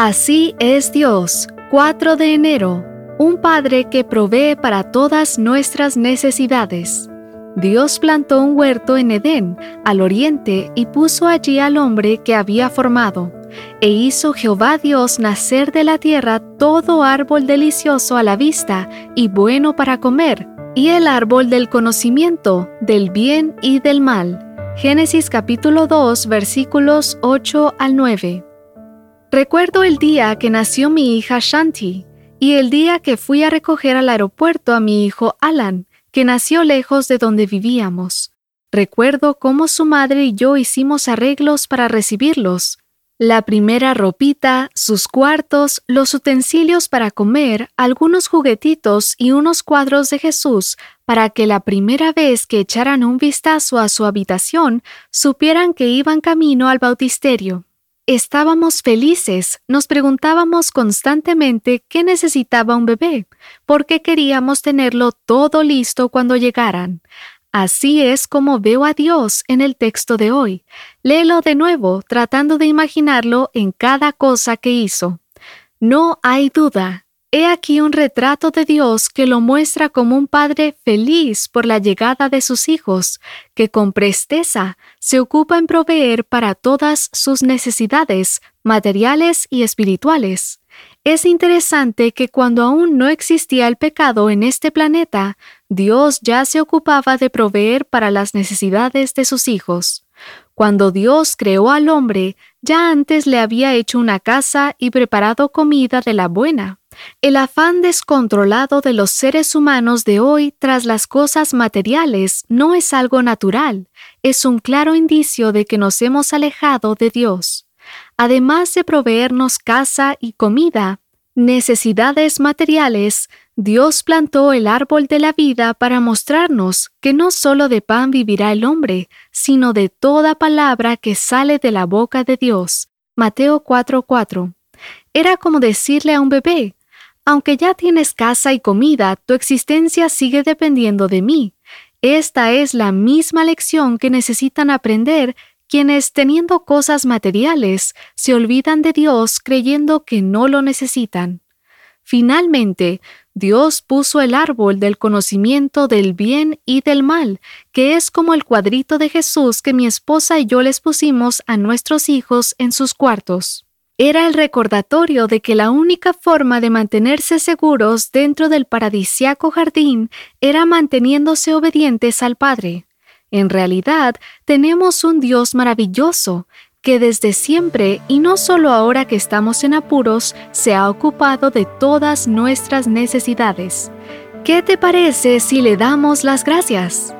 Así es Dios, 4 de enero, un Padre que provee para todas nuestras necesidades. Dios plantó un huerto en Edén, al oriente, y puso allí al hombre que había formado. E hizo Jehová Dios nacer de la tierra todo árbol delicioso a la vista y bueno para comer, y el árbol del conocimiento del bien y del mal. Génesis capítulo 2 versículos 8 al 9. Recuerdo el día que nació mi hija Shanti y el día que fui a recoger al aeropuerto a mi hijo Alan, que nació lejos de donde vivíamos. Recuerdo cómo su madre y yo hicimos arreglos para recibirlos. La primera ropita, sus cuartos, los utensilios para comer, algunos juguetitos y unos cuadros de Jesús para que la primera vez que echaran un vistazo a su habitación supieran que iban camino al bautisterio. Estábamos felices, nos preguntábamos constantemente qué necesitaba un bebé, porque queríamos tenerlo todo listo cuando llegaran. Así es como veo a Dios en el texto de hoy. Léelo de nuevo, tratando de imaginarlo en cada cosa que hizo. No hay duda, He aquí un retrato de Dios que lo muestra como un padre feliz por la llegada de sus hijos, que con presteza se ocupa en proveer para todas sus necesidades materiales y espirituales. Es interesante que cuando aún no existía el pecado en este planeta, Dios ya se ocupaba de proveer para las necesidades de sus hijos. Cuando Dios creó al hombre, ya antes le había hecho una casa y preparado comida de la buena. El afán descontrolado de los seres humanos de hoy tras las cosas materiales no es algo natural, es un claro indicio de que nos hemos alejado de Dios. Además de proveernos casa y comida, necesidades materiales, Dios plantó el árbol de la vida para mostrarnos que no solo de pan vivirá el hombre, sino de toda palabra que sale de la boca de Dios. Mateo 4:4. Era como decirle a un bebé, aunque ya tienes casa y comida, tu existencia sigue dependiendo de mí. Esta es la misma lección que necesitan aprender quienes, teniendo cosas materiales, se olvidan de Dios creyendo que no lo necesitan. Finalmente, Dios puso el árbol del conocimiento del bien y del mal, que es como el cuadrito de Jesús que mi esposa y yo les pusimos a nuestros hijos en sus cuartos era el recordatorio de que la única forma de mantenerse seguros dentro del paradisiaco jardín era manteniéndose obedientes al Padre. En realidad, tenemos un Dios maravilloso que desde siempre y no solo ahora que estamos en apuros, se ha ocupado de todas nuestras necesidades. ¿Qué te parece si le damos las gracias?